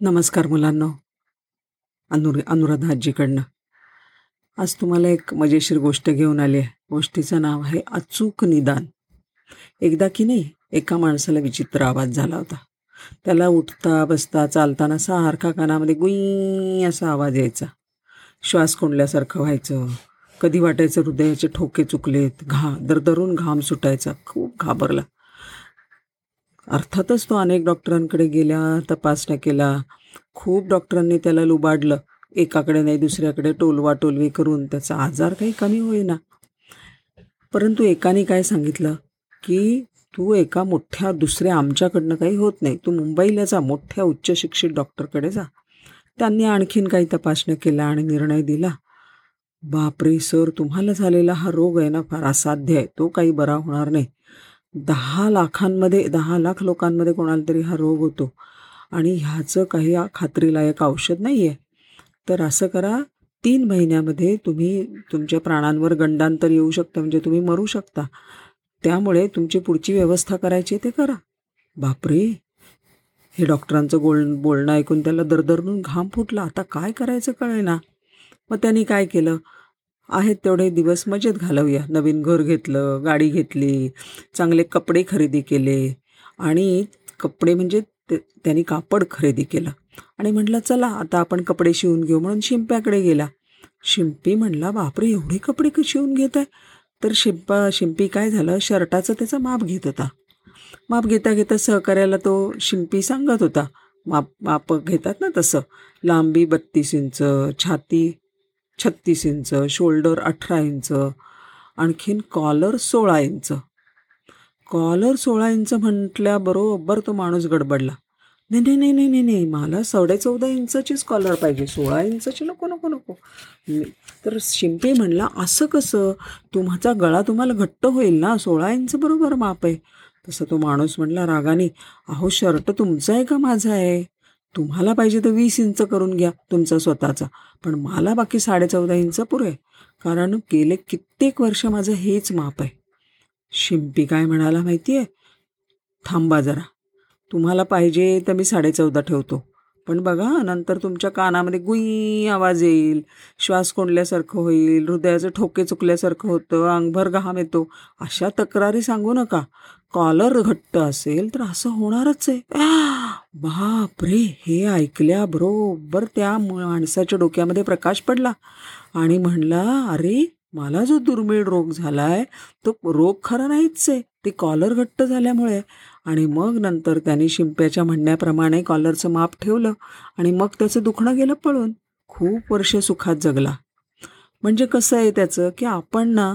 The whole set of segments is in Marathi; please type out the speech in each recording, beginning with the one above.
नमस्कार मुलांनो. अनुर अनुराधा आजीकडनं. आज तुम्हाला एक मजेशीर गोष्ट घेऊन आली आहे. गोष्टीचं नाव आहे अचूक निदान. एकदा की नाही एका माणसाला विचित्र आवाज झाला होता. त्याला उठता बसता चालताना सारखा कानामध्ये गुई असा आवाज यायचा. श्वास कोंडल्यासारखं व्हायचं. कधी वाटायचं हृदयाचे ठोके चुकलेत घा दरदरून घाम सुटायचा. खूप घाबरला. अर्थातच तो अनेक डॉक्टरांकडे गेल्या तपासण्या केला खूप डॉक्टरांनी त्याला लुबाडलं. एकाकडे नाही दुसऱ्याकडे टोलवा टोलवी करून त्याचा आजार काही कमी होईना. परंतु एकाने काय सांगितलं? की तू एका मोठ्या दुसऱ्या आमच्याकडनं काही होत नाही. तू मुंबईला जा मोठ्या उच्च शिक्षित डॉक्टरकडे जा. त्यांनी आणखीन काही तपासण्या केल्या आणि निर्णय दिला. बापरे सर तुम्हाला झालेला हा रोग आहे ना फार असाध्य आहे. तो काही बरा होणार नाही. दहा लाखांमध्ये दहा लाख लोकांमध्ये कोणाला तरी हा रोग होतो. आणि ह्याचं काही खात्रीलायक औषध नाही आहे तर असं करा तीन महिन्यामध्ये तुम्ही तुमच्या प्राणांवर गंडांतर येऊ शकतं म्हणजे तुम्ही मरू शकता. त्यामुळे तुमची पुढची व्यवस्था करायची ते करा. बापरे! हे डॉक्टरांचं बोल बोलणं ऐकून त्याला दरदरून घाम फुटला. आता काय करायचं कळेना. मग त्यांनी काय केलं? आहेत तेवढे दिवस मजेत घालवूया. नवीन घर घेतलं गाडी घेतली चांगले कपडे खरेदी केले आणि कपडे म्हणजे ते त्यांनी कापड खरेदी केलं. आणि म्हटलं चला आता आपण कपडे शिवून घेऊ. म्हणून शिंप्याकडे गेला. शिंपी म्हणला बापरे एवढे कपडे क शिवून घेत आहे तर शिंपा शिंपी काय झालं शर्टाचं त्याचा माप घेत होता. माप घेता घेता सहकार्याला तो शिंपी सांगत होता. माप माप घेतात ना तसं. लांबी बत्तीस इंच छाती छत्तीस इंच शोल्डर अठरा इंच आणखीन कॉलर सोळा इंच. कॉलर सोळा इंच म्हटल्याबरोबर तो माणूस गडबडला. नाही नाही नाही नाही नाही नाही मला साडेचौदा इंचाचीच कॉलर पाहिजे सोळा इंचाची नको नको नको. तर शिंपे म्हणला असं कसं? तुमचा गळा तुम्हाला घट्ट होईल ना? सोळा इंच बरोबर माप आहे. तसं तो माणूस म्हणला रागाने अहो शर्ट तुमचा आहे का माझा आहे? तुम्हाला पाहिजे तर वीस इंच करून घ्या तुमचा स्वतःचा. पण मला बाकी साडेचौदा इंच पुरे. कारण गेले कित्येक वर्ष माझं हेच माप आहे. शिंपी काय म्हणाला माहिती आहे थांबा जरा. तुम्हाला पाहिजे तर मी साडेचौदा ठेवतो. पण बघा नंतर तुमच्या कानामध्ये गुई आवाज येईल. श्वास कोंडल्यासारखं होईल. हृदयाचे ठोके चुकल्यासारखं होतं. अंगभर घाम येतो. अशा तक्रारी सांगू नका. कॉलर घट्ट असेल तर असं होणारच आहे! बाप रे हे ऐकल्याबरोबर त्या माणसाच्या डोक्यामध्ये प्रकाश पडला आणि म्हणला अरे मला जो दुर्मिळ रोग झाला आहे तो रोग खरा नाहीच आहे. ते कॉलर घट्ट झाल्यामुळे. आणि मग नंतर त्याने शिंप्याच्या म्हणण्याप्रमाणे कॉलरचं माप ठेवलं आणि मग त्याचं दुखणं गेलं पळून. खूप वर्ष सुखात जगला. म्हणजे कसं आहे त्याचं की आपण ना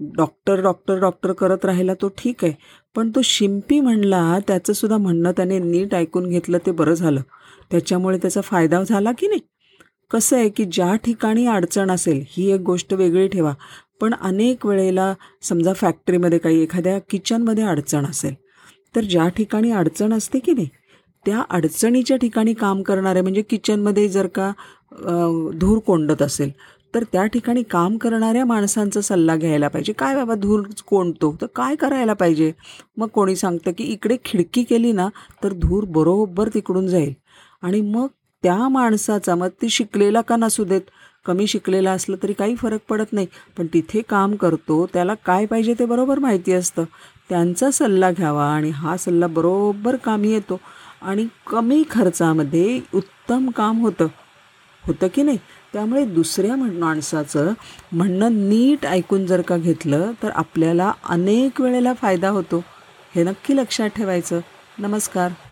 डॉक्टर डॉक्टर डॉक्टर करत राहिला तो ठीक आहे. पण तो शिंपी म्हणला त्याचंसुद्धा म्हणणं त्याने नीट ऐकून घेतलं ते बरं झालं. त्याच्यामुळे त्याचा फायदा झाला की नाही? कसं आहे की ज्या ठिकाणी अडचण असेल ही एक गोष्ट वेगळी ठेवा. पण अनेक वेळेला समजा फॅक्टरीमध्ये काही एखाद्या किचनमध्ये अडचण असेल तर ज्या ठिकाणी अडचण असते की नाही त्या अडचणीच्या ठिकाणी काम करणारे म्हणजे किचनमध्ये जर का धूर कोंडत असेल तर त्या ठिकाणी काम करणाऱ्या माणसांचा सल्ला घ्यायला पाहिजे. काय बाबा धूर कोणतो? तर काय करायला पाहिजे? मग कोणी सांगतं की इकडे खिडकी केली ना तर धूर बरोबर तिकडून जाईल. आणि मग त्या माणसाचा मग ती शिकलेला का नसू देत? कमी शिकलेला असलं तरी काही फरक पडत नाही. पण तिथे काम करतो त्याला काय पाहिजे ते बरोबर माहिती असतं. त्यांचा सल्ला घ्यावा आणि हा सल्ला बरोबर कामी येतो. आणि कमी खर्चामध्ये उत्तम काम होतं. होतं की नाही? त्यामुळे दुसऱ्या म्हण माणसाचं म्हणणं नीट ऐकून जर का घेतलं तर आपल्याला अनेक वेळेला फायदा होतो. हे नक्की लक्षात ठेवायचं. नमस्कार.